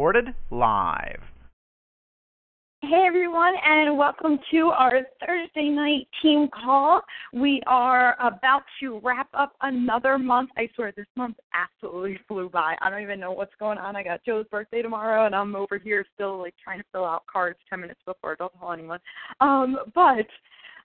Recorded live. Hey everyone, and welcome to our Thursday night team call. We are about to wrap up another month. I swear this month absolutely flew by. I don't even know what's going on. I got Joe's birthday tomorrow, and I'm over here still like trying to fill out cards ten minutes before. Don't tell anyone. Um, but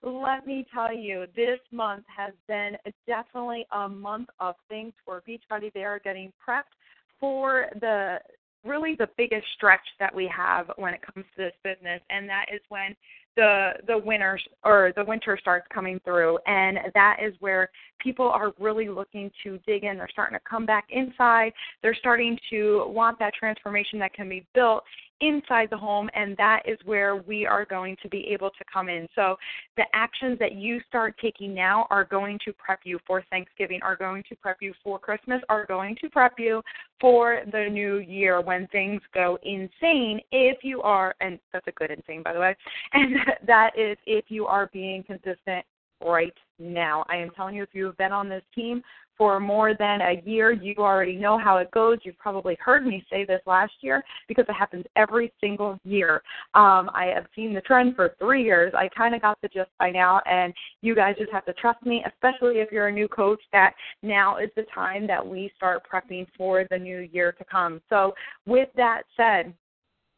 let me tell you, this month has been definitely a month of things for Beachbody. They are getting prepped for the really the biggest stretch that we have when it comes to this business, and that is when the the winter or the winter starts coming through, and that is where people are really looking to dig in. They're starting to come back inside. They're starting to want that transformation that can be built inside the home, and that is where we are going to be able to come in. So, the actions that you start taking now are going to prep you for Thanksgiving, are going to prep you for Christmas, are going to prep you for the new year when things go insane. If you are, and that's a good insane, by the way, and that is if you are being consistent right now. I am telling you, if you have been on this team for more than a year, you already know how it goes. You've probably heard me say this last year because it happens every single year. Um, I have seen the trend for three years. I kind of got the gist by now, and you guys just have to trust me, especially if you're a new coach, that now is the time that we start prepping for the new year to come. So, with that said,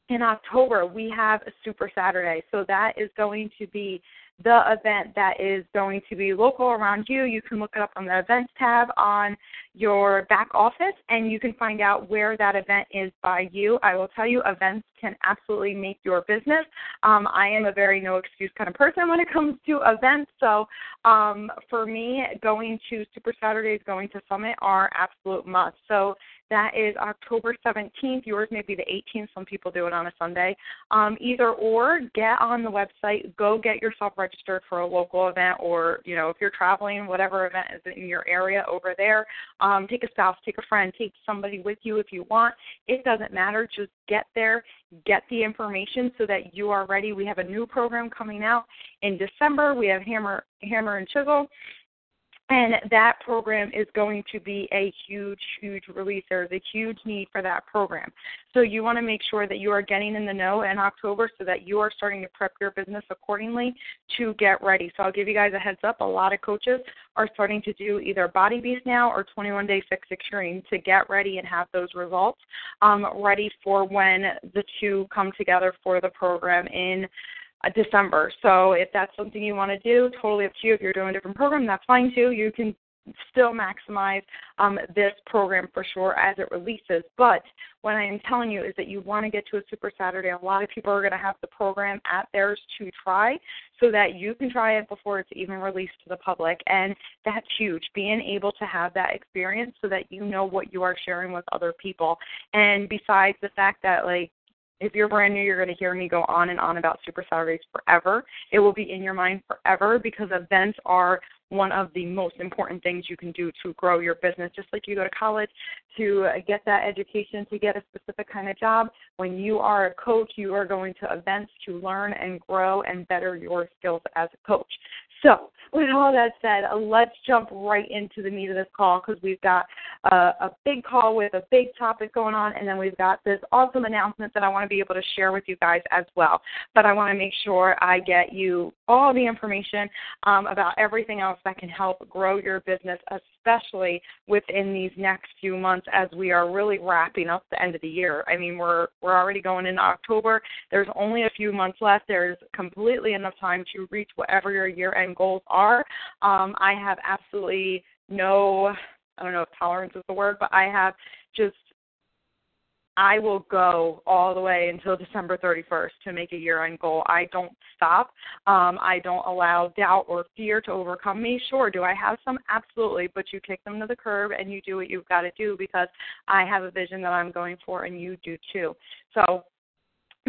in October, we have a Super Saturday. So that is going to be the event that is going to be local around you. You can look it up on the events tab on your back office and you can find out where that event is by you. I will tell you, events can absolutely make your business. Um, I am a very no excuse kind of person when it comes to events. So um, for me, going to Super Saturdays, going to Summit are absolute must. So that is October 17th. Yours may be the 18th. Some people do it on a Sunday. Um, either or, get on the website. Go get yourself registered for a local event, or you know, if you're traveling, whatever event is in your area over there. Um, take a spouse, take a friend, take somebody with you if you want. It doesn't matter. Just get there, get the information so that you are ready. We have a new program coming out in December. We have Hammer Hammer and Chisel and that program is going to be a huge, huge release. There's a huge need for that program. So you want to make sure that you are getting in the know in October so that you are starting to prep your business accordingly to get ready. So I'll give you guys a heads up. A lot of coaches are starting to do either Body Beast now or 21 Day Fix Extreme to get ready and have those results um, ready for when the two come together for the program in December. So if that's something you want to do, totally up to you. If you're doing a different program, that's fine too. You can still maximize um, this program for sure as it releases. But what I am telling you is that you want to get to a Super Saturday. A lot of people are going to have the program at theirs to try so that you can try it before it's even released to the public. And that's huge, being able to have that experience so that you know what you are sharing with other people. And besides the fact that, like, if you're brand new, you're going to hear me go on and on about Super Saturdays forever. It will be in your mind forever because events are one of the most important things you can do to grow your business. Just like you go to college to uh, get that education, to get a specific kind of job, when you are a coach, you are going to events to learn and grow and better your skills as a coach. So, with all that said, uh, let's jump right into the meat of this call because we've got a, a big call with a big topic going on, and then we've got this awesome announcement that I want to be able to share with you guys as well. But I want to make sure I get you all the information um, about everything else that can help grow your business, especially within these next few months as we are really wrapping up the end of the year. I mean, we're we're already going into October. There's only a few months left. There's completely enough time to reach whatever your year end goals are. Um, I have absolutely no, I don't know if tolerance is the word, but I have just I will go all the way until December 31st to make a year end goal. I don't stop. Um, I don't allow doubt or fear to overcome me. Sure, do I have some? Absolutely. But you kick them to the curb and you do what you've got to do because I have a vision that I'm going for and you do too. So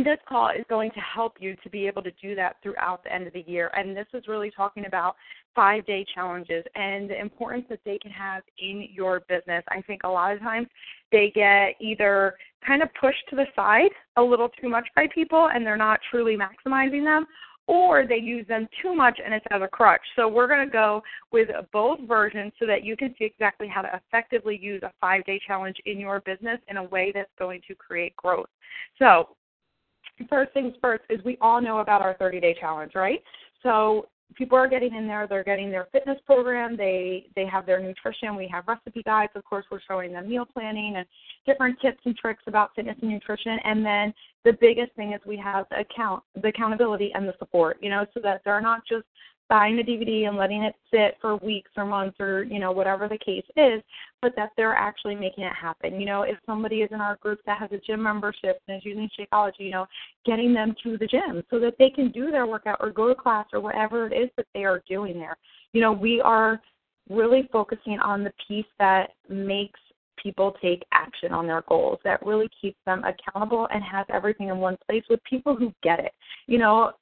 this call is going to help you to be able to do that throughout the end of the year. And this is really talking about five day challenges and the importance that they can have in your business. I think a lot of times they get either kind of pushed to the side a little too much by people and they're not truly maximizing them, or they use them too much and it's as a crutch. So we're going to go with both versions so that you can see exactly how to effectively use a five day challenge in your business in a way that's going to create growth. So first things first is we all know about our 30 day challenge, right? So people are getting in there they're getting their fitness program they they have their nutrition we have recipe guides of course we're showing them meal planning and different tips and tricks about fitness and nutrition and then the biggest thing is we have the account the accountability and the support you know so that they're not just buying the DVD and letting it sit for weeks or months or you know whatever the case is, but that they're actually making it happen. You know, if somebody is in our group that has a gym membership and is using Shakeology, you know, getting them to the gym so that they can do their workout or go to class or whatever it is that they are doing there. You know, we are really focusing on the piece that makes people take action on their goals that really keeps them accountable and has everything in one place with people who get it. You know,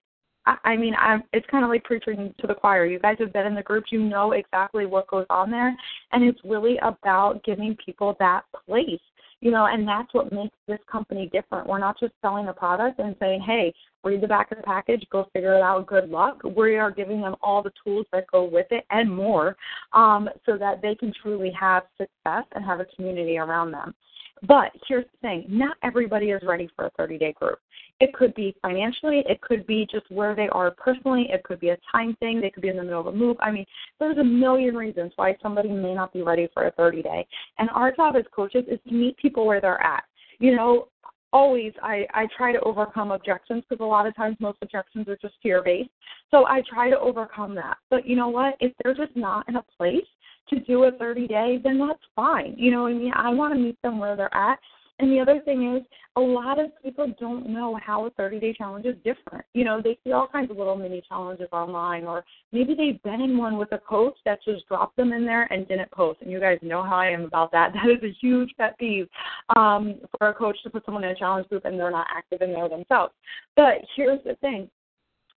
I mean, I'm, it's kind of like preaching to the choir. You guys have been in the group, you know exactly what goes on there, and it's really about giving people that place, you know, and that's what makes this company different. We're not just selling a product and saying, hey, read the back of the package, go figure it out, good luck. We are giving them all the tools that go with it and more um, so that they can truly have success and have a community around them. But here's the thing not everybody is ready for a 30 day group. It could be financially, it could be just where they are personally, it could be a time thing, they could be in the middle of a move. I mean, there's a million reasons why somebody may not be ready for a 30 day. And our job as coaches is to meet people where they're at. You know, always I, I try to overcome objections because a lot of times most objections are just fear based. So I try to overcome that. But you know what? If they're just not in a place to do a 30 day, then that's fine. You know, what I mean, I want to meet them where they're at. And the other thing is, a lot of people don't know how a 30 day challenge is different. You know, they see all kinds of little mini challenges online, or maybe they've been in one with a coach that just dropped them in there and didn't post. And you guys know how I am about that. That is a huge pet peeve um, for a coach to put someone in a challenge group and they're not active in there themselves. But here's the thing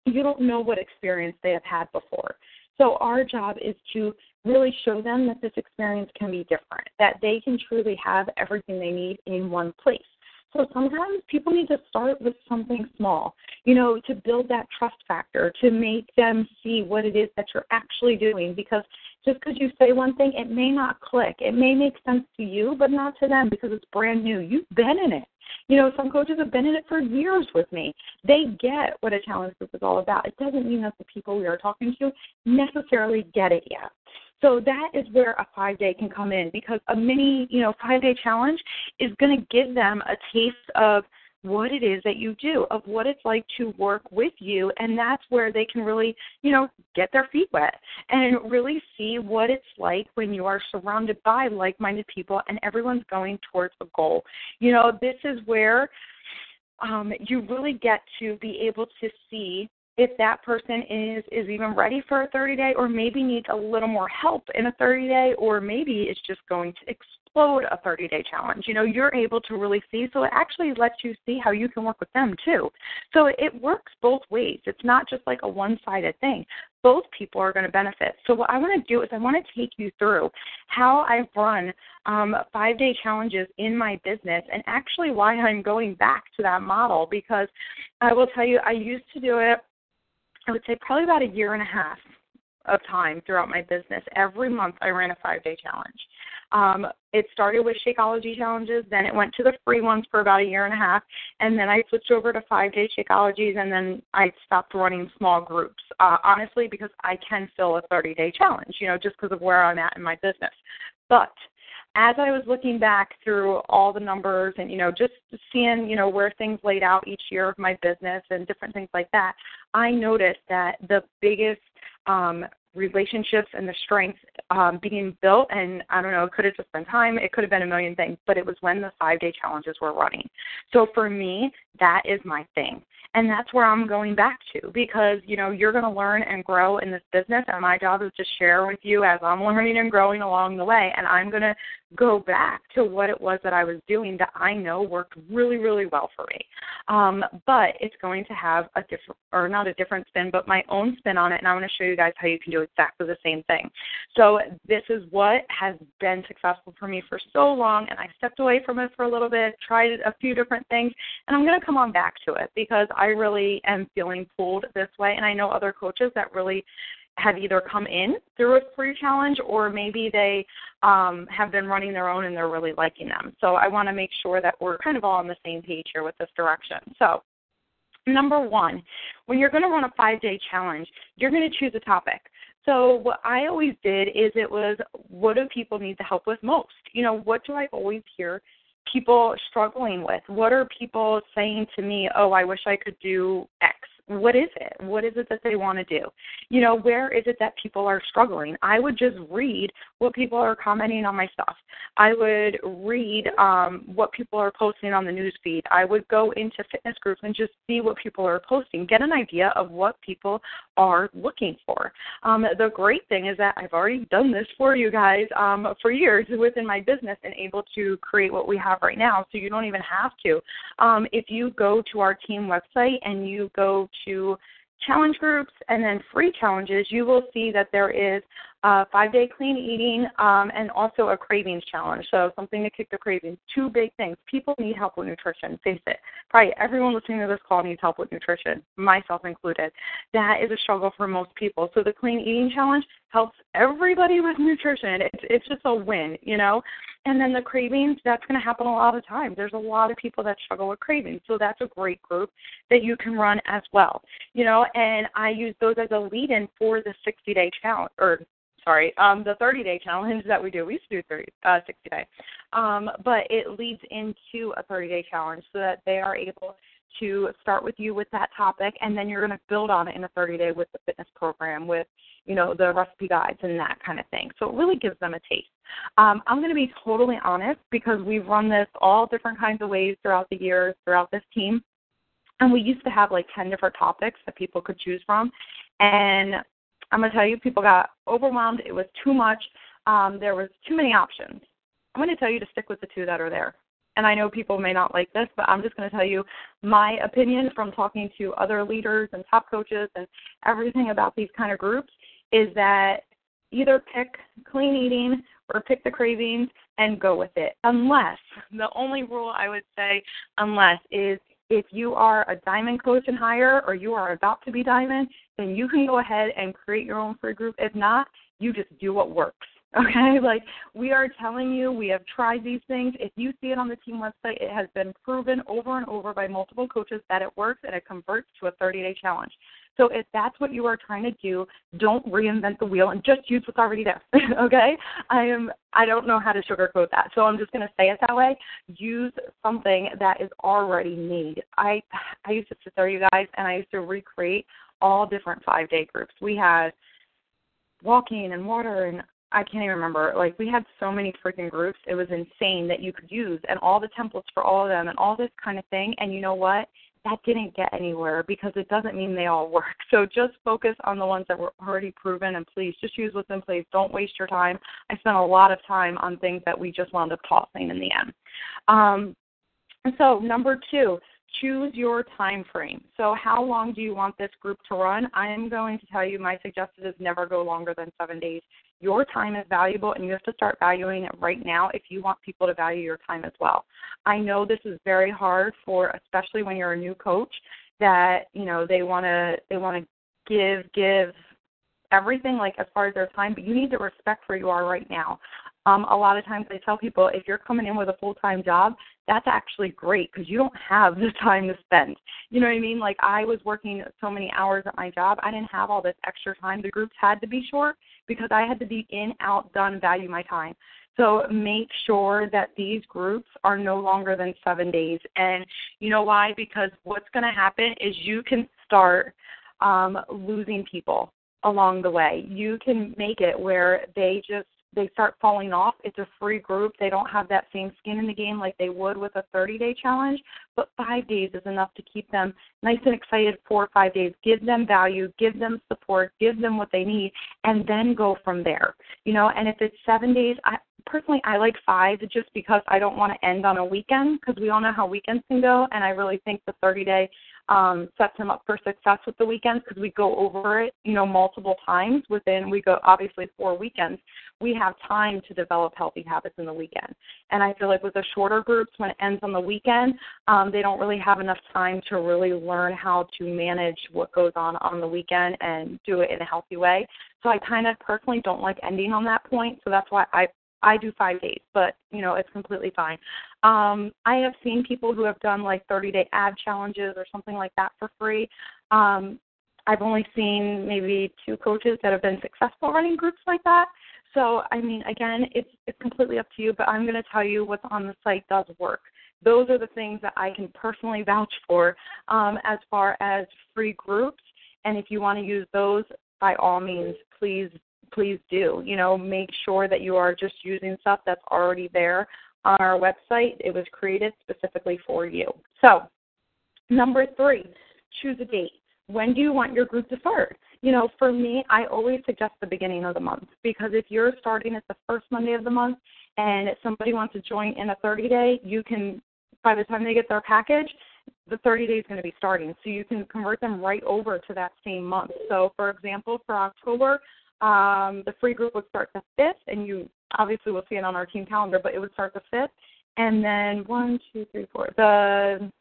you don't know what experience they have had before. So our job is to really show them that this experience can be different, that they can truly have everything they need in one place. So sometimes people need to start with something small, you know, to build that trust factor, to make them see what it is that you're actually doing. Because just because you say one thing, it may not click. It may make sense to you, but not to them because it's brand new. You've been in it. You know, some coaches have been in it for years with me. They get what a challenge group is all about. It doesn't mean that the people we are talking to necessarily get it yet. So that is where a five day can come in because a mini, you know, five day challenge is going to give them a taste of what it is that you do, of what it's like to work with you. And that's where they can really, you know, get their feet wet and really see what it's like when you are surrounded by like minded people and everyone's going towards a goal. You know, this is where um, you really get to be able to see if that person is is even ready for a 30 day or maybe needs a little more help in a 30 day or maybe it's just going to explode a 30 day challenge. You know you're able to really see so it actually lets you see how you can work with them too. So it works both ways. It's not just like a one sided thing. Both people are going to benefit. So what i want to do is i want to take you through how i've run um, five day challenges in my business and actually why i'm going back to that model because i will tell you i used to do it I would say probably about a year and a half of time throughout my business. Every month I ran a five day challenge. Um, it started with Shakeology challenges, then it went to the free ones for about a year and a half, and then I switched over to five day Shakeologies, and then I stopped running small groups. Uh, honestly, because I can fill a 30 day challenge, you know, just because of where I'm at in my business. But as I was looking back through all the numbers and you know just seeing you know where things laid out each year of my business and different things like that, I noticed that the biggest um, relationships and the strength um, being built. And I don't know, it could have just been time, it could have been a million things, but it was when the five day challenges were running. So for me, that is my thing. And that's where I'm going back to because, you know, you're going to learn and grow in this business. And my job is to share with you as I'm learning and growing along the way. And I'm going to go back to what it was that I was doing that I know worked really, really well for me. Um, but it's going to have a different, or not a different spin, but my own spin on it. And I want to show you guys how you can do exactly the same thing. So this is what has been successful for me for so long. And I stepped away from it for a little bit, tried a few different things, and I'm going to come on back to it because I really am feeling pulled this way. And I know other coaches that really have either come in through a free challenge or maybe they um, have been running their own and they're really liking them. So I want to make sure that we're kind of all on the same page here with this direction. So, number one, when you're going to run a five day challenge, you're going to choose a topic. So what I always did is it was what do people need the help with most? You know, what do I always hear people struggling with? What are people saying to me, "Oh, I wish I could do X." what is it? What is it that they want to do? You know, where is it that people are struggling? I would just read what people are commenting on my stuff. I would read um, what people are posting on the news feed. I would go into fitness groups and just see what people are posting, get an idea of what people are looking for. Um, the great thing is that I've already done this for you guys um, for years within my business and able to create what we have right now, so you don't even have to. Um, if you go to our team website and you go to challenge groups and then free challenges, you will see that there is five day clean eating um, and also a cravings challenge. So something to kick the cravings. Two big things. People need help with nutrition. Face it. Probably everyone listening to this call needs help with nutrition, myself included. That is a struggle for most people. So the clean eating challenge helps everybody with nutrition. It's it's just a win, you know. And then the cravings, that's going to happen a lot of times. There's a lot of people that struggle with cravings. So that's a great group that you can run as well. You know, and I use those as a lead in for the 60 day challenge or sorry, um, the 30 day challenge that we do. We used to do 30, uh, 60 day. Um, but it leads into a 30 day challenge so that they are able to start with you with that topic and then you're going to build on it in a 30 day with the fitness program with you know the recipe guides and that kind of thing so it really gives them a taste um, i'm going to be totally honest because we've run this all different kinds of ways throughout the years throughout this team and we used to have like 10 different topics that people could choose from and i'm going to tell you people got overwhelmed. It was too much. Um, there was too many options. I'm going to tell you to stick with the two that are there. And I know people may not like this, but I'm just going to tell you my opinion from talking to other leaders and top coaches and everything about these kind of groups is that either pick clean eating or pick the cravings and go with it. Unless, the only rule I would say, unless, is if you are a diamond coach and higher or you are about to be diamond, then you can go ahead and create your own free group. If not, you just do what works. Okay, like we are telling you, we have tried these things. If you see it on the team website, it has been proven over and over by multiple coaches that it works and it converts to a 30 day challenge. So if that's what you are trying to do, don't reinvent the wheel and just use what's already there. okay? I am I don't know how to sugarcoat that. So I'm just going to say it that way. Use something that is already made. I I used to sit there you guys and I used to recreate all different 5-day groups. We had walking and water and I can't even remember. Like we had so many freaking groups. It was insane that you could use and all the templates for all of them and all this kind of thing. And you know what? That didn't get anywhere because it doesn't mean they all work. So just focus on the ones that were already proven and please just use what's in place. Don't waste your time. I spent a lot of time on things that we just wound up tossing in the end. Um, and so number two, choose your time frame. So how long do you want this group to run? I am going to tell you my suggested is never go longer than seven days. Your time is valuable and you have to start valuing it right now if you want people to value your time as well. I know this is very hard for especially when you're a new coach that, you know, they wanna they wanna give, give everything like as far as their time, but you need to respect where you are right now. Um, a lot of times I tell people if you're coming in with a full time job, that's actually great because you don't have the time to spend. You know what I mean? Like I was working so many hours at my job, I didn't have all this extra time. The groups had to be short because I had to be in, out, done, value my time. So make sure that these groups are no longer than seven days. And you know why? Because what's going to happen is you can start um, losing people along the way. You can make it where they just they start falling off. It's a free group. They don't have that same skin in the game like they would with a 30 day challenge, but five days is enough to keep them nice and excited for or five days. Give them value, give them support, give them what they need, and then go from there. You know, and if it's seven days, I personally I like five just because I don't want to end on a weekend because we all know how weekends can go, and I really think the 30 day um, sets him up for success with the weekends because we go over it, you know, multiple times within. We go obviously four weekends. We have time to develop healthy habits in the weekend, and I feel like with the shorter groups, when it ends on the weekend, um, they don't really have enough time to really learn how to manage what goes on on the weekend and do it in a healthy way. So I kind of personally don't like ending on that point. So that's why I I do five days, but you know it's completely fine. Um, I have seen people who have done like 30 day ab challenges or something like that for free. Um, I've only seen maybe two coaches that have been successful running groups like that. So I mean, again, it's it's completely up to you. But I'm going to tell you what's on the site does work. Those are the things that I can personally vouch for um, as far as free groups. And if you want to use those, by all means, please please do. You know, make sure that you are just using stuff that's already there on our website. It was created specifically for you. So, number three, choose a date. When do you want your group to start? You know, for me, I always suggest the beginning of the month because if you're starting at the first Monday of the month and somebody wants to join in a 30 day, you can, by the time they get their package, the 30 days is going to be starting. So you can convert them right over to that same month. So, for example, for October, um, the free group would start the 5th, and you obviously will see it on our team calendar, but it would start the 5th. And then one, two, three, four. The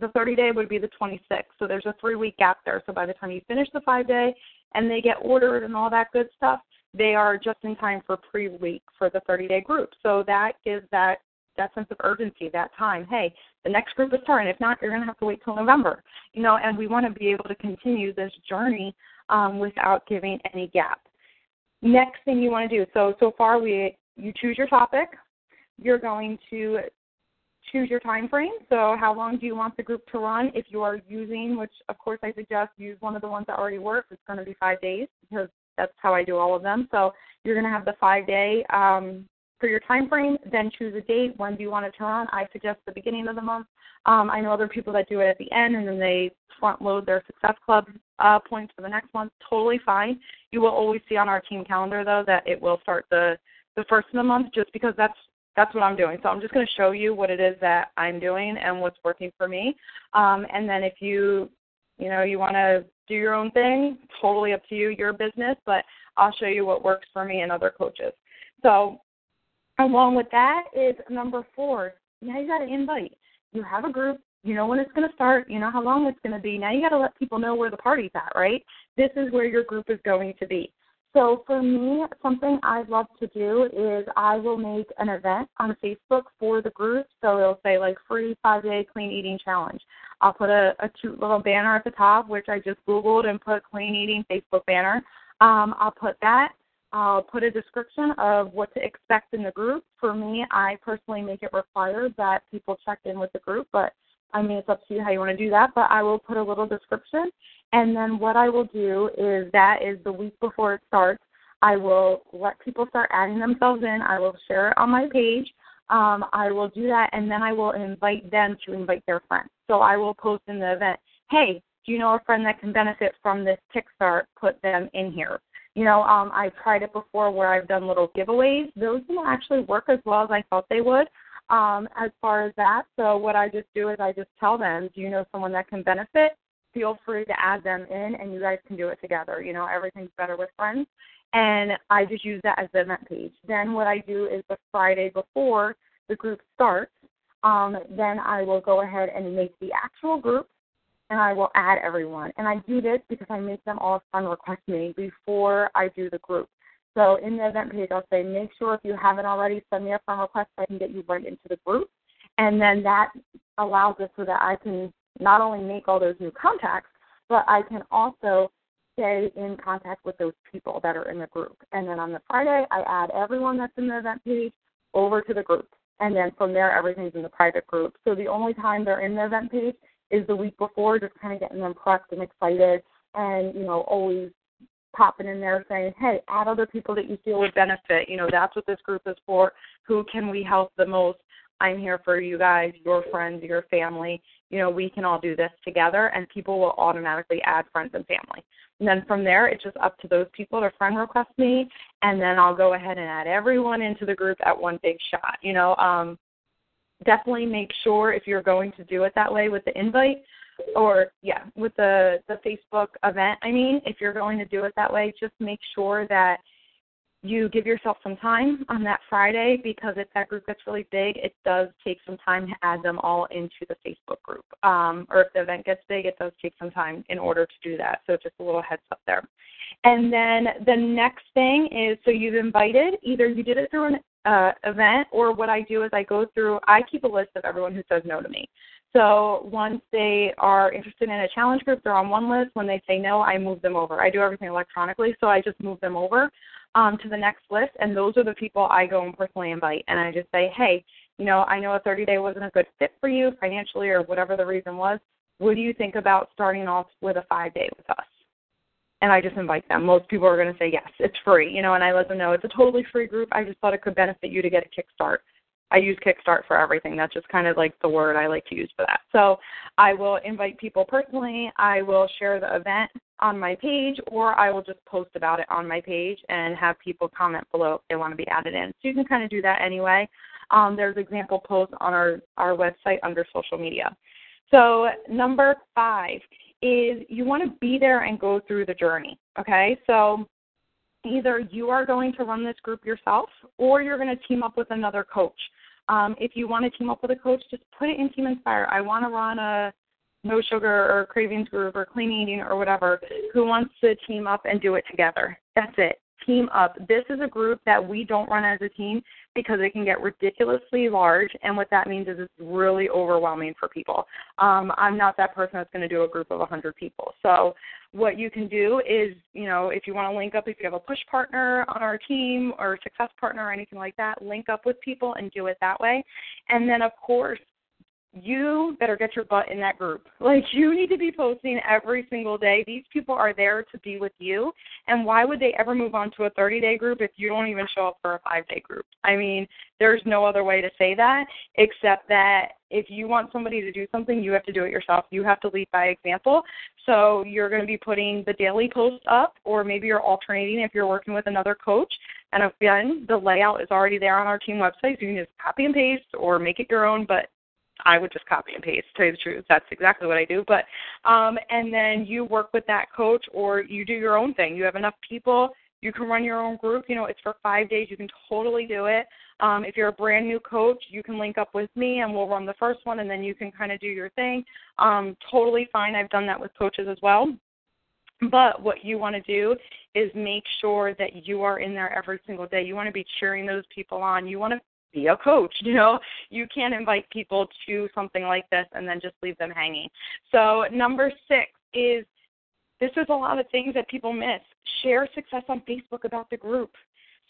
the 30 day would be the 26th. So there's a three week gap there. So by the time you finish the five day and they get ordered and all that good stuff, they are just in time for pre week for the 30 day group. So that gives that that sense of urgency, that time. Hey, the next group is starting. If not, you're going to have to wait till November. You know, and we want to be able to continue this journey um, without giving any gap. Next thing you want to do. So so far we you choose your topic. You're going to choose your time frame. So how long do you want the group to run? If you are using, which of course I suggest use one of the ones that already work, it's going to be five days because that's how I do all of them. So you're going to have the five day um, for your time frame, then choose a date. When do you want to run? I suggest the beginning of the month. Um, I know other people that do it at the end and then they front load their Success Club uh, points for the next month. Totally fine. You will always see on our team calendar though that it will start the the first of the month just because that's that's what I'm doing. So I'm just going to show you what it is that I'm doing and what's working for me. Um, and then if you you know you want to do your own thing, totally up to you, your business. But I'll show you what works for me and other coaches. So Along with that is number four. Now you got to invite. You have a group. You know when it's going to start. You know how long it's going to be. Now you got to let people know where the party's at, right? This is where your group is going to be. So for me, something I love to do is I will make an event on Facebook for the group. So it'll say like free five day clean eating challenge. I'll put a, a cute little banner at the top, which I just Googled and put clean eating Facebook banner. Um, I'll put that. I'll put a description of what to expect in the group. For me, I personally make it required that people check in with the group, but I mean, it's up to you how you want to do that. But I will put a little description. And then what I will do is that is the week before it starts, I will let people start adding themselves in. I will share it on my page. Um, I will do that, and then I will invite them to invite their friends. So I will post in the event, hey, do you know a friend that can benefit from this kickstart? Put them in here. You know, um, I've tried it before where I've done little giveaways. Those don't actually work as well as I thought they would um, as far as that. So what I just do is I just tell them, do you know someone that can benefit? Feel free to add them in, and you guys can do it together. You know, everything's better with friends. And I just use that as the event page. Then what I do is the Friday before the group starts, um, then I will go ahead and make the actual group and I will add everyone. And I do this because I make them all friend request me before I do the group. So in the event page, I'll say, make sure if you haven't already, send me a friend request so I can get you right into the group. And then that allows us so that I can not only make all those new contacts, but I can also stay in contact with those people that are in the group. And then on the Friday, I add everyone that's in the event page over to the group. And then from there, everything's in the private group. So the only time they're in the event page is the week before, just kind of getting them prepped and excited, and you know always popping in there saying, hey, add other people that you feel would benefit. You know, that's what this group is for. Who can we help the most? I'm here for you guys, your friends, your family. You know, we can all do this together, and people will automatically add friends and family. And then from there, it's just up to those people to friend request me, and then I'll go ahead and add everyone into the group at one big shot. You know, um, definitely make sure if you're going to do it that way with the invite, or yeah, with the the Facebook event. I mean, if you're going to do it that way, just make sure that you give yourself some time on that Friday because if that group gets really big, it does take some time to add them all into the Facebook group. Um, or if the event gets big, it does take some time in order to do that. So just a little heads up there. And then the next thing is so you've invited, either you did it through an uh, event or what I do is I go through, I keep a list of everyone who says no to me. So once they are interested in a challenge group, they're on one list. When they say no, I move them over. I do everything electronically, so I just move them over um, to the next list, and those are the people I go and personally invite. And I just say, hey, you know, I know a 30 day wasn't a good fit for you financially or whatever the reason was. Would you think about starting off with a five day with us? And I just invite them. Most people are going to say yes, it's free, you know, and I let them know it's a totally free group. I just thought it could benefit you to get a kickstart. I use Kickstart for everything. That's just kind of like the word I like to use for that. So I will invite people personally. I will share the event on my page, or I will just post about it on my page and have people comment below if they want to be added in. So you can kind of do that anyway. Um, there's example posts on our, our website under social media. So number five is you want to be there and go through the journey. Okay, so either you are going to run this group yourself or you're going to team up with another coach. Um, if you want to team up with a coach, just put it in Team Inspire. I want to run a no sugar or cravings group or clean eating or whatever who wants to team up and do it together. That's it. Team up. This is a group that we don't run as a team because it can get ridiculously large, and what that means is it's really overwhelming for people. Um, I'm not that person that's going to do a group of 100 people. So what you can do is, you know, if you want to link up, if you have a push partner on our team or a success partner or anything like that, link up with people and do it that way. And then, of course, you better get your butt in that group. Like you need to be posting every single day. These people are there to be with you. And why would they ever move on to a 30 day group if you don't even show up for a five day group? I mean, there's no other way to say that except that if you want somebody to do something, you have to do it yourself. You have to lead by example. So you're going to be putting the daily post up, or maybe you're alternating if you're working with another coach. And again, the layout is already there on our team website, so you can just copy and paste or make it your own. But I would just copy and paste. To tell you the truth, that's exactly what I do. But um, and then you work with that coach, or you do your own thing. You have enough people, you can run your own group. You know, it's for five days. You can totally do it. Um, if you're a brand new coach, you can link up with me, and we'll run the first one, and then you can kind of do your thing. Um, totally fine. I've done that with coaches as well. But what you want to do is make sure that you are in there every single day. You want to be cheering those people on. You want to be a coach. You know, you can't invite people to something like this and then just leave them hanging. So, number six is this is a lot of things that people miss. Share success on Facebook about the group.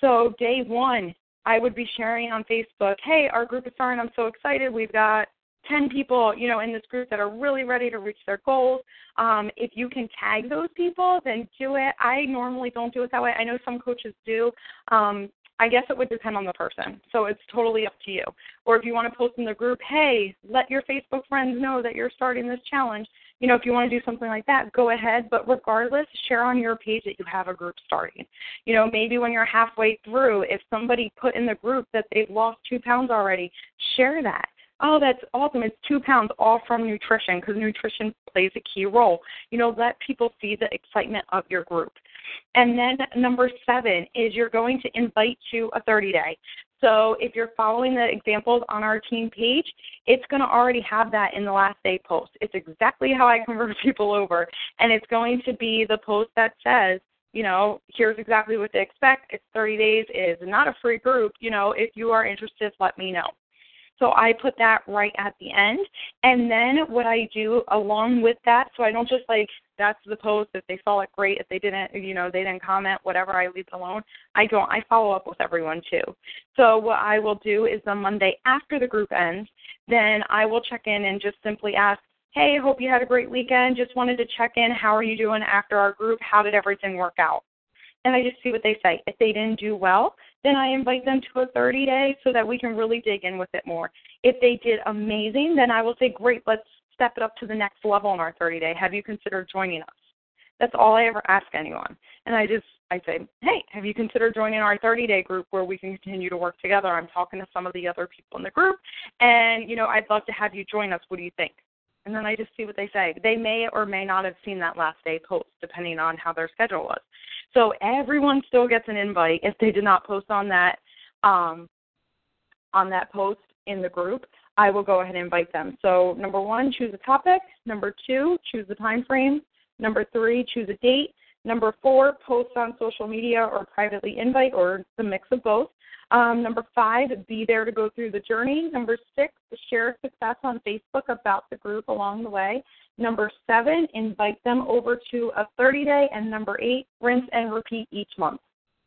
So, day one, I would be sharing on Facebook, hey, our group is starting. I'm so excited. We've got 10 people, you know, in this group that are really ready to reach their goals. Um, if you can tag those people, then do it. I normally don't do it that way. I know some coaches do. Um, I guess it would depend on the person. So it's totally up to you. Or if you want to post in the group, hey, let your Facebook friends know that you're starting this challenge. You know, if you want to do something like that, go ahead. But regardless, share on your page that you have a group starting. You know, maybe when you're halfway through, if somebody put in the group that they've lost two pounds already, share that oh, that's awesome. It's two pounds all from nutrition because nutrition plays a key role. You know, let people see the excitement of your group. And then number seven is you're going to invite to a 30 day. So if you're following the examples on our team page, it's going to already have that in the last day post. It's exactly how I convert people over. And it's going to be the post that says, you know, here's exactly what to expect. It's 30 days. It is not a free group. You know, if you are interested, let me know. So I put that right at the end. And then what I do along with that, so I don't just like that's the post. If they saw it, great. If they didn't, you know, they didn't comment, whatever, I leave it alone. I don't. I follow up with everyone too. So what I will do is the Monday after the group ends, then I will check in and just simply ask, hey, hope you had a great weekend. Just wanted to check in. How are you doing after our group? How did everything work out? and I just see what they say. If they didn't do well, then I invite them to a 30 day so that we can really dig in with it more. If they did amazing, then I will say, great, let's step it up to the next level in our 30 day. Have you considered joining us? That's all I ever ask anyone. And I just I say, hey, have you considered joining our 30 day group where we can continue to work together? I'm talking to some of the other people in the group, and you know, I'd love to have you join us. What do you think? And then I just see what they say. They may or may not have seen that last day post, depending on how their schedule was. So everyone still gets an invite if they did not post on that um, on that post in the group. I will go ahead and invite them. So number one, choose a topic. Number two, choose the time frame. Number three, choose a date. Number four, post on social media or privately invite or the mix of both. Um, number five, be there to go through the journey. Number six, share success on Facebook about the group along the way. Number seven, invite them over to a 30 day. And number eight, rinse and repeat each month.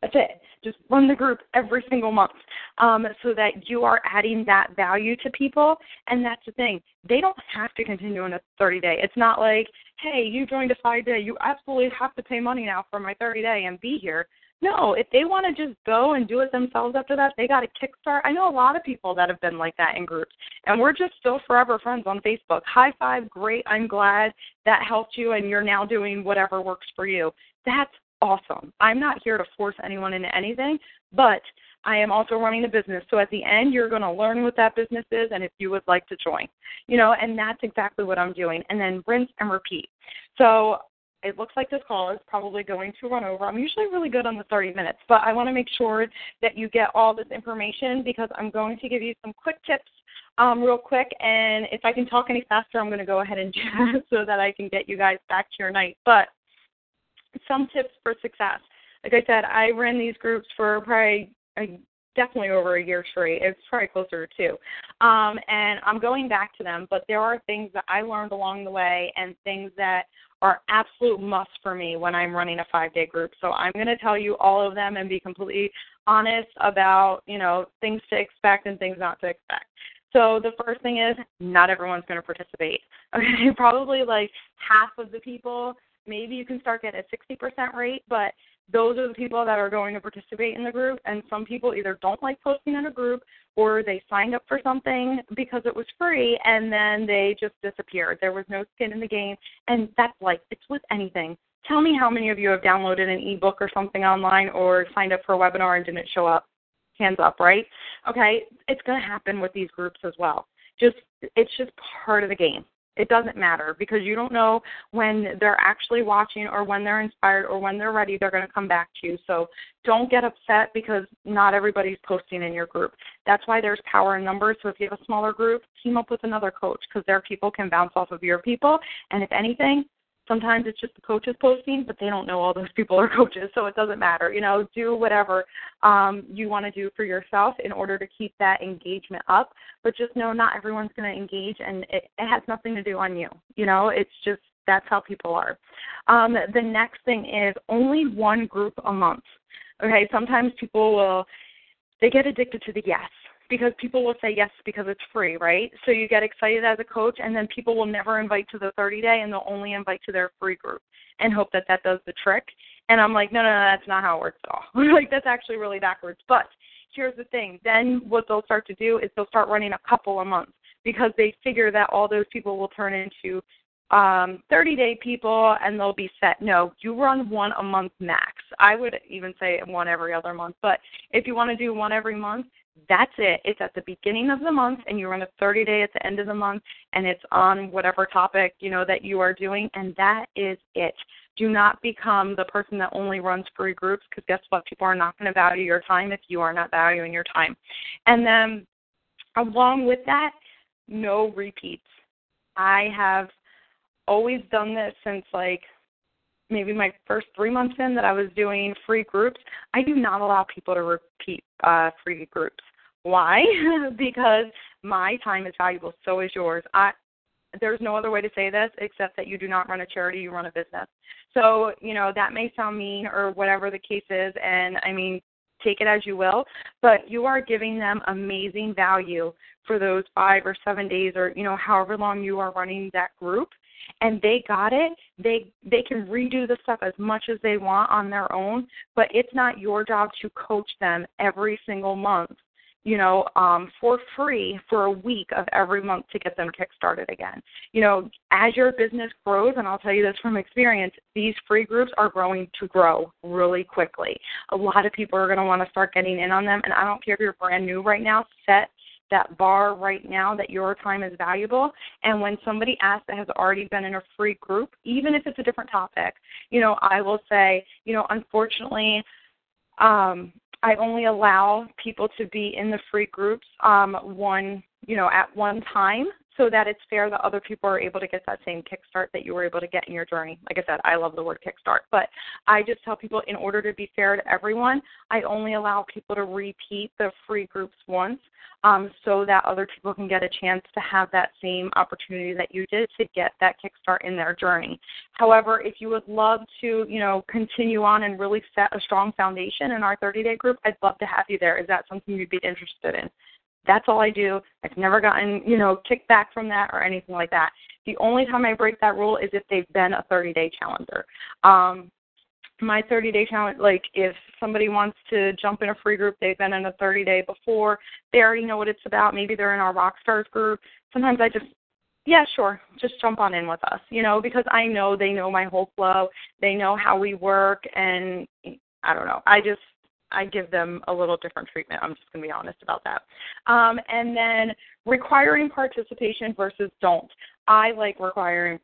That's it. Just run the group every single month um, so that you are adding that value to people. And that's the thing. They don't have to continue in a 30 day. It's not like, hey, you joined a five day. You absolutely have to pay money now for my 30 day and be here. No, if they want to just go and do it themselves after that, they got a kickstart. I know a lot of people that have been like that in groups, and we're just still forever friends on Facebook. High five, great. I'm glad that helped you, and you're now doing whatever works for you. That's awesome. I'm not here to force anyone into anything, but I am also running a business. So at the end, you're going to learn what that business is and if you would like to join, you know, and that's exactly what I'm doing. And then rinse and repeat. So it looks like this call is probably going to run over. I'm usually really good on the 30 minutes, but I want to make sure that you get all this information because I'm going to give you some quick tips um, real quick. And if I can talk any faster, I'm going to go ahead and do so that I can get you guys back to your night. But some tips for success. Like I said, I ran these groups for probably a, definitely over a year straight. It's probably closer to two. Um, and I'm going back to them, but there are things that I learned along the way and things that are absolute must for me when I'm running a five day group. So I'm going to tell you all of them and be completely honest about, you know, things to expect and things not to expect. So the first thing is not everyone's going to participate. Okay, probably like half of the people maybe you can start getting a 60% rate, but those are the people that are going to participate in the group. And some people either don't like posting in a group or they signed up for something because it was free and then they just disappeared. There was no skin in the game. And that's like, it's with anything. Tell me how many of you have downloaded an ebook or something online or signed up for a webinar and didn't show up. Hands up, right? Okay, it's going to happen with these groups as well. Just it's just part of the game. It doesn't matter because you don't know when they're actually watching or when they're inspired or when they're ready, they're going to come back to you. So don't get upset because not everybody's posting in your group. That's why there's power in numbers. So if you have a smaller group, team up with another coach because their people can bounce off of your people. And if anything, Sometimes it's just the coaches posting, but they don't know all those people are coaches, so it doesn't matter. You know, do whatever um, you want to do for yourself in order to keep that engagement up. But just know not everyone's going to engage, and it, it has nothing to do on you. You know, it's just that's how people are. Um, the next thing is only one group a month. Okay, sometimes people will they get addicted to the yes because people will say yes because it's free, right? So you get excited as a coach, and then people will never invite to the 30 day, and they'll only invite to their free group and hope that that does the trick. And I'm like, no, no, no, that's not how it works at all. like that's actually really backwards. But here's the thing: then what they'll start to do is they'll start running a couple a month because they figure that all those people will turn into um 30 day people and they'll be set no you run one a month max i would even say one every other month but if you want to do one every month that's it. It's at the beginning of the month, and you run a 30 day at the end of the month, and it's on whatever topic you know that you are doing, and that is it. Do not become the person that only runs free groups because guess what? People are not going to value your time if you are not valuing your time. And then, along with that, no repeats. I have always done this since like maybe my first three months in that I was doing free groups, I do not allow people to repeat uh, free groups. Why? because my time is valuable, so is yours. I there's no other way to say this except that you do not run a charity, you run a business. So, you know, that may sound mean or whatever the case is and I mean take it as you will, but you are giving them amazing value for those 5 or 7 days or, you know, however long you are running that group and they got it, they they can redo the stuff as much as they want on their own, but it's not your job to coach them every single month you know, um, for free for a week of every month to get them kickstarted again. You know, as your business grows, and I'll tell you this from experience, these free groups are growing to grow really quickly. A lot of people are going to want to start getting in on them, and I don't care if you're brand new right now, set that bar right now that your time is valuable. And when somebody asks that has already been in a free group, even if it's a different topic, you know, I will say, you know, unfortunately, um, I only allow people to be in the free groups um, one, you know, at one time so that it's fair that other people are able to get that same kickstart that you were able to get in your journey. Like I said, I love the word kickstart, but I just tell people in order to be fair to everyone, I only allow people to repeat the free groups once um, so that other people can get a chance to have that same opportunity that you did to get that kickstart in their journey. However, if you would love to, you know, continue on and really set a strong foundation in our 30-day group, I'd love to have you there. Is that something you'd be interested in? That's all I do. I've never gotten, you know, kickback from that or anything like that. The only time I break that rule is if they've been a 30 day challenger. Um, my 30 day challenge, like if somebody wants to jump in a free group, they've been in a 30 day before, they already know what it's about. Maybe they're in our Rockstars group. Sometimes I just, yeah, sure, just jump on in with us, you know, because I know they know my whole flow. They know how we work. And I don't know. I just, I give them a little different treatment. I'm just going to be honest about that. Um, and then requiring participation versus don't. I like requiring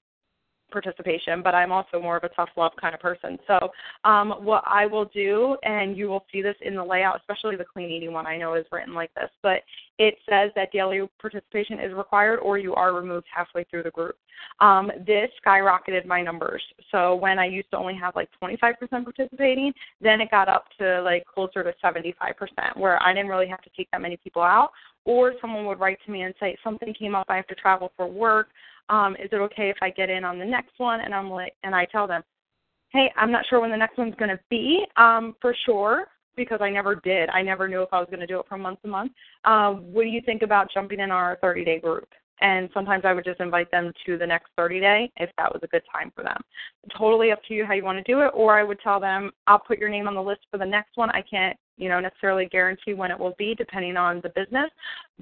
participation, but I'm also more of a tough love kind of person. So, um, what I will do, and you will see this in the layout, especially the clean eating one, I know is written like this, but it says that daily participation is required or you are removed halfway through the group. Um, this skyrocketed my numbers. So, when I used to only have like 25% participating, then it got up to like closer to 75%, where I didn't really have to take that many people out. Or someone would write to me and say, Something came up, I have to travel for work um, is it okay if I get in on the next one? And I'm like, and I tell them, hey, I'm not sure when the next one's going to be um, for sure because I never did. I never knew if I was going to do it from month to month. Um, what do you think about jumping in our 30 day group? And sometimes I would just invite them to the next 30 day if that was a good time for them. Totally up to you how you want to do it. Or I would tell them, I'll put your name on the list for the next one. I can't, you know, necessarily guarantee when it will be depending on the business,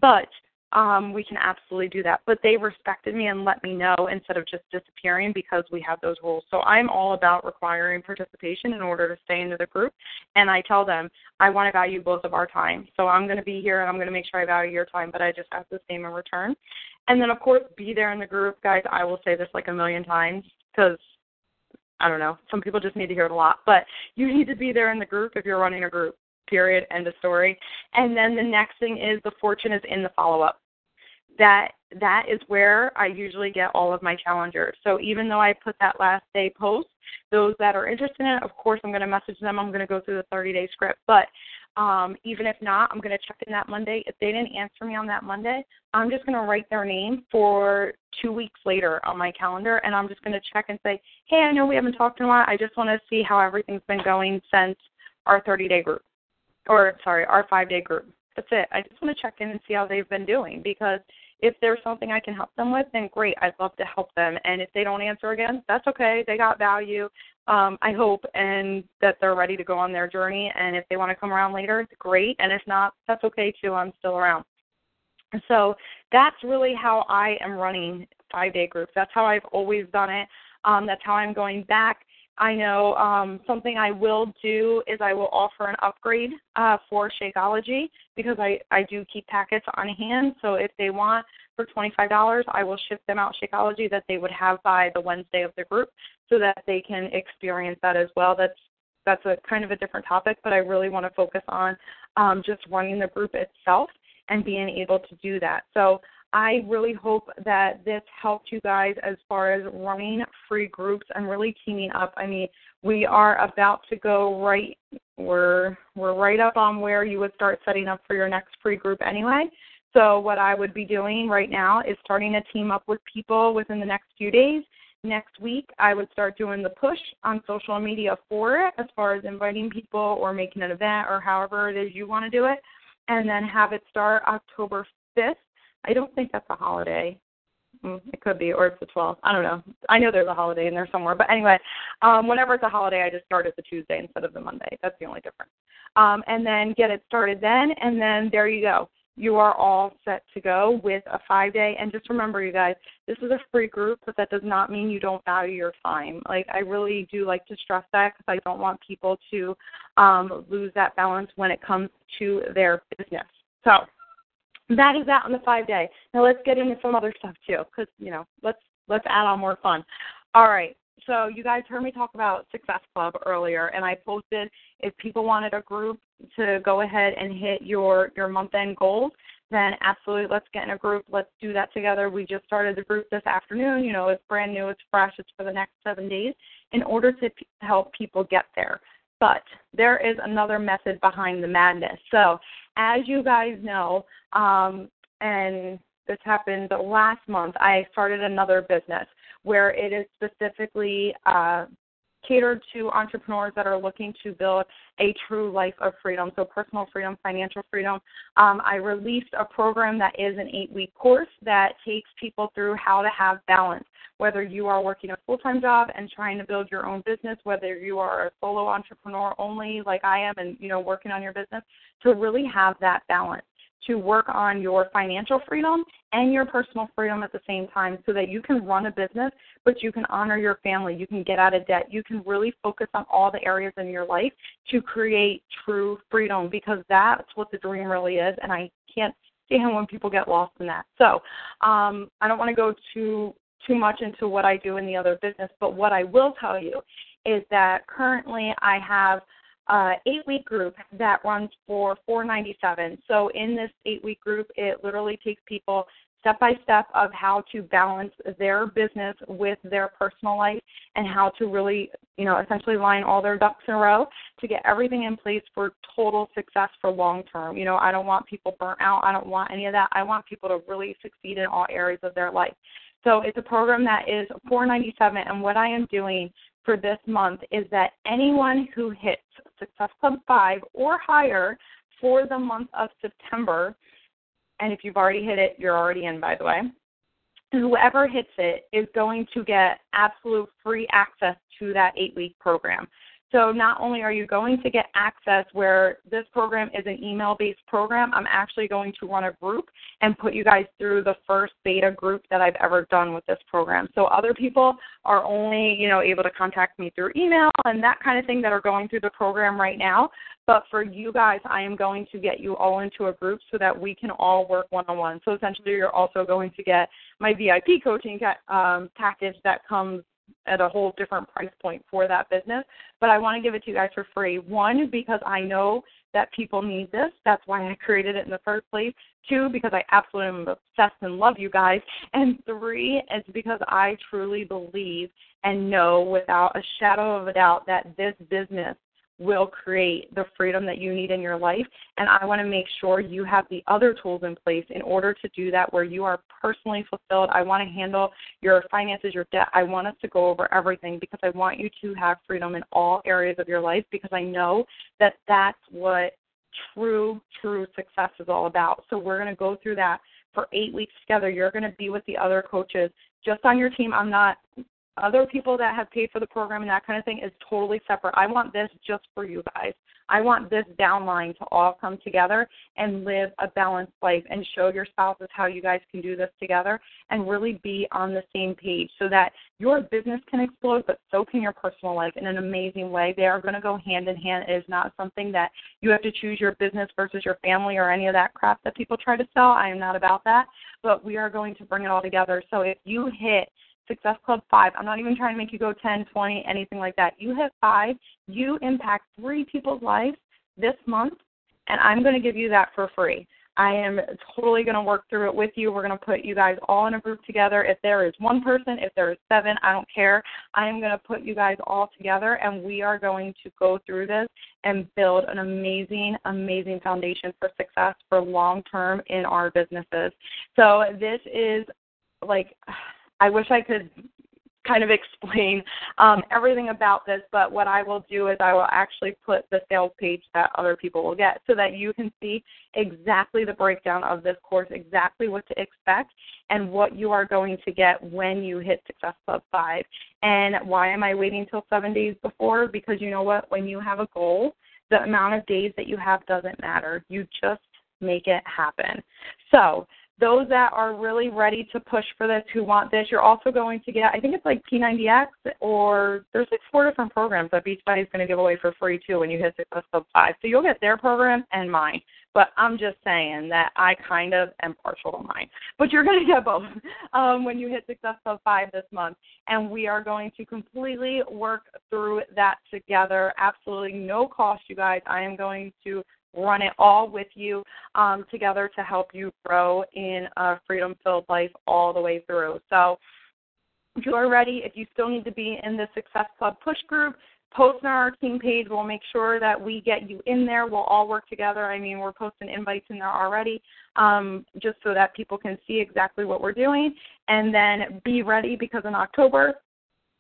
but um, we can absolutely do that. But they respected me and let me know instead of just disappearing because we have those rules. So I'm all about requiring participation in order to stay into the group. And I tell them, I want to value both of our time. So I'm going to be here and I'm going to make sure I value your time, but I just ask the same in return. And then, of course, be there in the group. Guys, I will say this like a million times because I don't know. Some people just need to hear it a lot, but you need to be there in the group if you're running a group period, end of story. And then the next thing is the fortune is in the follow up. That that is where I usually get all of my challengers. So even though I put that last day post, those that are interested in it, of course, I'm going to message them. I'm going to go through the 30 day script. But um, even if not, I'm going to check in that Monday. If they didn't answer me on that Monday, I'm just going to write their name for two weeks later on my calendar, and I'm just going to check and say, hey, I know we haven't talked in a while. I just want to see how everything's been going since our 30 day group or sorry, our five day group. That's it. I just want to check in and see how they've been doing because if there's something I can help them with, then great. I'd love to help them. And if they don't answer again, that's okay. They got value. Um, I hope and that they're ready to go on their journey. And if they want to come around later, great. And if not, that's okay too. I'm still around. So that's really how I am running five day groups. That's how I've always done it. Um, that's how I'm going back I know um, something I will do is I will offer an upgrade uh, for Shakeology because I, I do keep packets on hand. So if they want for $25, I will ship them out Shakeology that they would have by the Wednesday of the group so that they can experience that as well. That's that's a kind of a different topic, but I really want to focus on um, just running the group itself and being able to do that. So I really hope that this helped you guys as far as running free groups and really teaming up. I mean, we are about to go right we're we're right up on where you would start setting up for your next free group anyway. So what I would be doing right now is starting to team up with people within the next few days. Next week, I would start doing the push on social media for it as far as inviting people or making an event or however it is you want to do it. And then have it start October 5th I don't think that's a holiday. Mm, it could be, or it's the 12th. I don't know. I know there's a holiday in there somewhere, but anyway, um, whenever it's a holiday, I just start it the Tuesday instead of the Monday. That's the only difference. Um, and then get it started then, and then there you go. You are all set to go with a five day. And just remember, you guys, this is a free group, but that does not mean you don't value your time. Like I really do like to stress that because I don't want people to um, lose that balance when it comes to their business. So that is that on the five day. Now let's get into some other stuff too, because you know let's let's add on more fun. All right. So you guys heard me talk about Success Club earlier, and I posted if people wanted a group to go ahead and hit your your month end goals, then absolutely let's get in a group. Let's do that together. We just started the group this afternoon. You know, it's brand new, it's fresh, it's for the next seven days in order to p- help people get there. But there is another method behind the madness. So, as you guys know, um, and this happened last month, I started another business where it is specifically uh, catered to entrepreneurs that are looking to build a true life of freedom, so personal freedom, financial freedom. Um, I released a program that is an eight week course that takes people through how to have balance. Whether you are working a full time job and trying to build your own business, whether you are a solo entrepreneur only like I am and you know working on your business, to really have that balance to work on your financial freedom and your personal freedom at the same time so that you can run a business, but you can honor your family, you can get out of debt, you can really focus on all the areas in your life to create true freedom because that's what the dream really is. And I can't stand when people get lost in that. So um, I don't want to go too too much into what I do in the other business, but what I will tell you is that currently I have uh, eight week group that runs for 497 so in this eight week group it literally takes people step by step of how to balance their business with their personal life and how to really you know essentially line all their ducks in a row to get everything in place for total success for long term. You know i don't want people burnt out. I don't want any of that. I want people to really succeed in all areas of their life. So it's a program that is 497 and what i am doing for this month is that anyone who hits Success Club 5 or higher for the month of September, and if you've already hit it, you're already in, by the way. Whoever hits it is going to get absolute free access to that eight week program. So not only are you going to get access where this program is an email based program, I'm actually going to run a group and put you guys through the first beta group that I've ever done with this program. So other people are only, you know, able to contact me through email and that kind of thing that are going through the program right now. But for you guys, I am going to get you all into a group so that we can all work one on one. So essentially, you're also going to get my VIP coaching um, package that comes at a whole different price point for that business. But I want to give it to you guys for free. One, because I know that people need this. That's why I created it in the first place. Two, because I absolutely am obsessed and love you guys. And three, it's because I truly believe and know without a shadow of a doubt that this business will create the freedom that you need in your life. And I want to make sure you have the other tools in place in order to do that where you are personally fulfilled. I want to handle your finances, your debt. I want us to go over everything because I want you to have freedom in all areas of your life because I know that that's what true, true success is all about. So we're going to go through that for eight weeks together. You're going to be with the other coaches just on your team. I'm not other people that have paid for the program and that kind of thing is totally separate. I want this just for you guys. I want this downline to all come together and live a balanced life and show your spouses how you guys can do this together and really be on the same page so that your business can explode, but so can your personal life in an amazing way. They are going to go hand in hand. It is not something that you have to choose your business versus your family or any of that crap that people try to sell. I am not about that, but we are going to bring it all together. So if you hit Success Club 5. I'm not even trying to make you go 10, 20, anything like that. You hit 5, you impact three people's lives this month, and I'm going to give you that for free. I am totally going to work through it with you. We're going to put you guys all in a group together. If there is one person, if there is seven, I don't care. I am going to put you guys all together, and we are going to go through this and build an amazing, amazing foundation for success for long term in our businesses. So, this is like I wish I could kind of explain um, everything about this, but what I will do is I will actually put the sales page that other people will get so that you can see exactly the breakdown of this course, exactly what to expect, and what you are going to get when you hit Success Club 5. And why am I waiting until seven days before? Because you know what? When you have a goal, the amount of days that you have doesn't matter. You just make it happen. So, those that are really ready to push for this, who want this, you're also going to get, I think it's like P90X, or there's like four different programs that Beachbody is going to give away for free too when you hit Success Club 5. So you'll get their program and mine. But I'm just saying that I kind of am partial to mine. But you're going to get both um, when you hit Success Club 5 this month. And we are going to completely work through that together. Absolutely no cost, you guys. I am going to run it all with you um, together to help you grow in a freedom filled life all the way through. So, if you are ready, if you still need to be in the Success Club push group, post on our team page. We'll make sure that we get you in there. We'll all work together. I mean, we're posting invites in there already, um, just so that people can see exactly what we're doing. And then be ready because in October,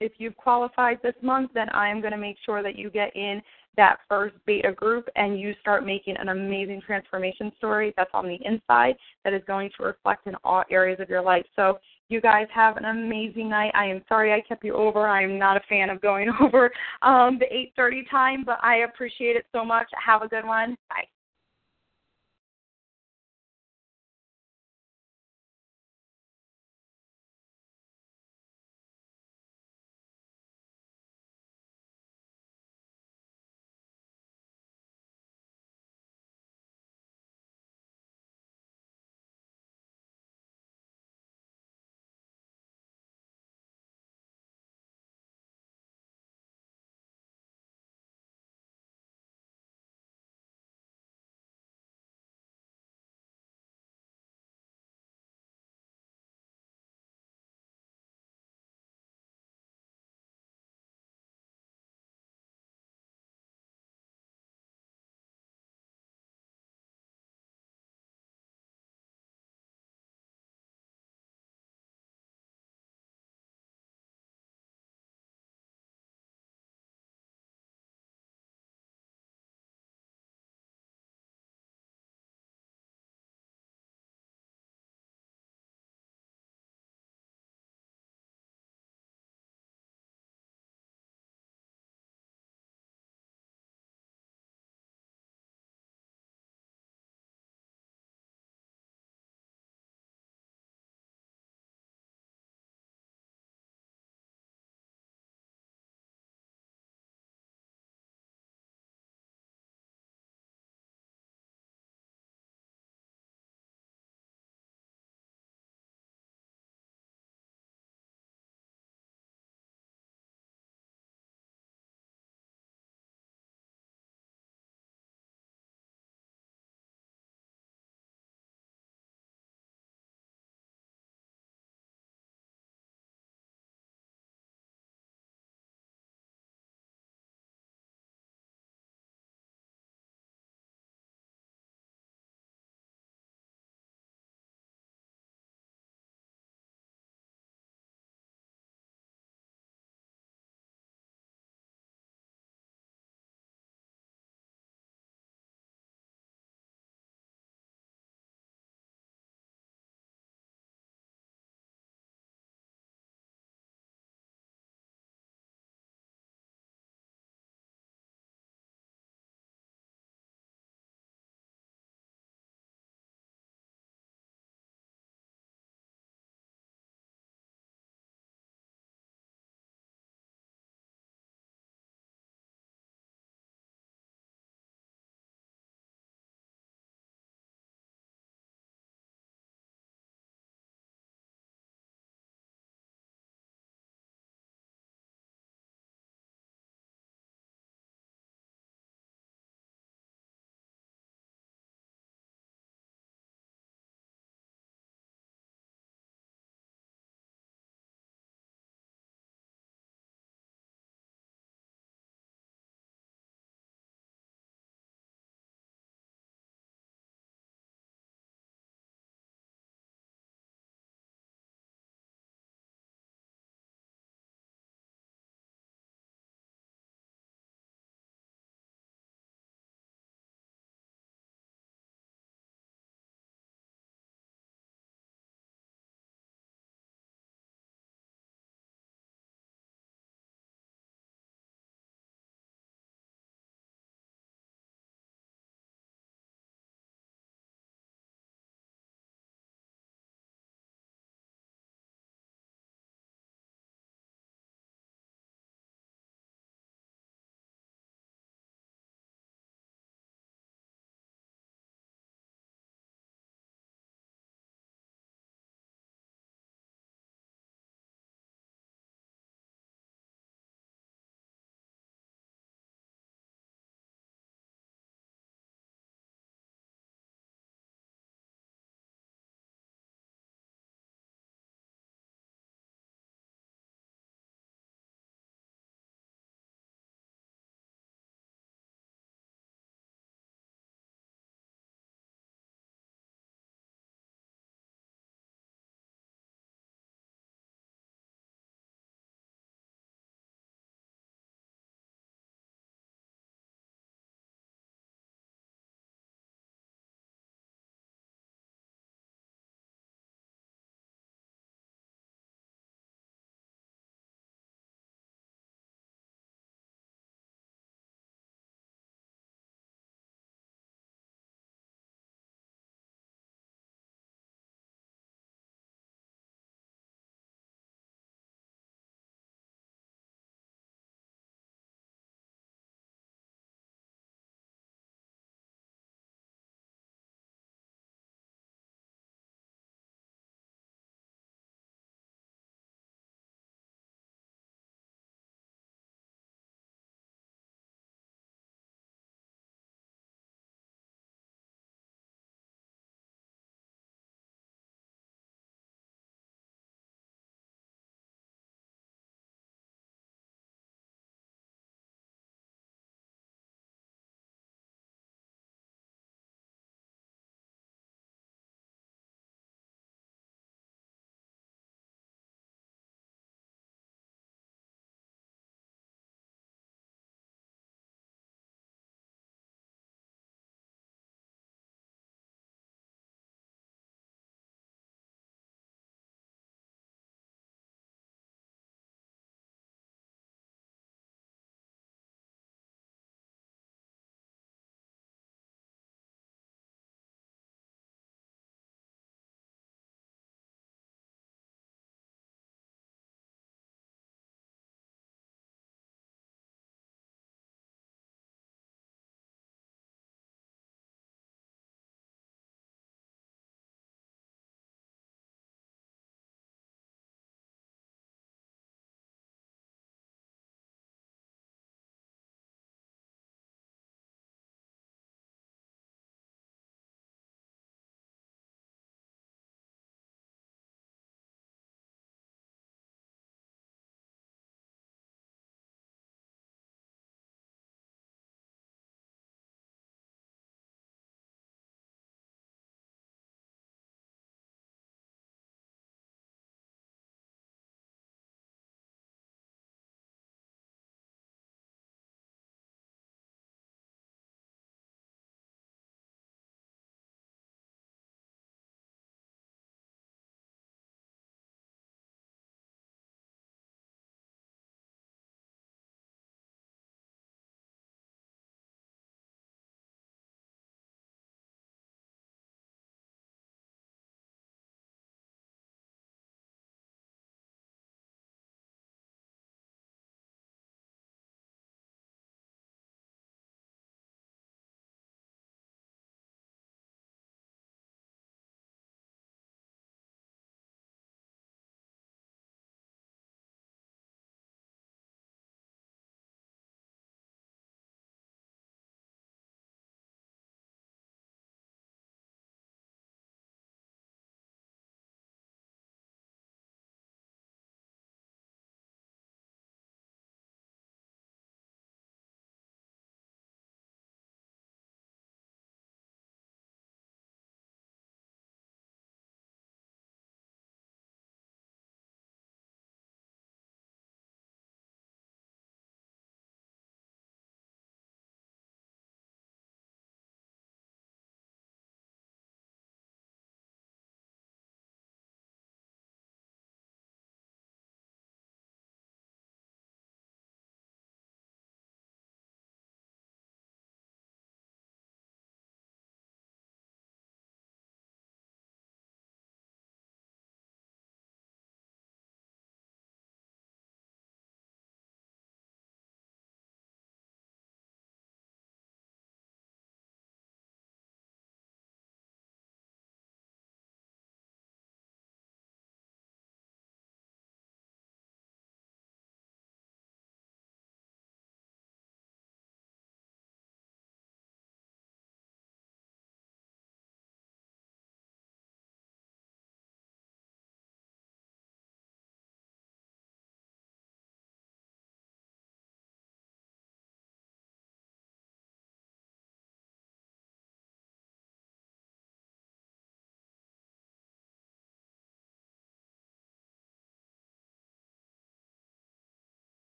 if you've qualified this month, then I am going to make sure that you get in that first beta group and you start making an amazing transformation story that's on the inside that is going to reflect in all areas of your life. So you guys have an amazing night. I am sorry I kept you over. I am not a fan of going over um, the 8:30 time, but I appreciate it so much. Have a good one. Bye.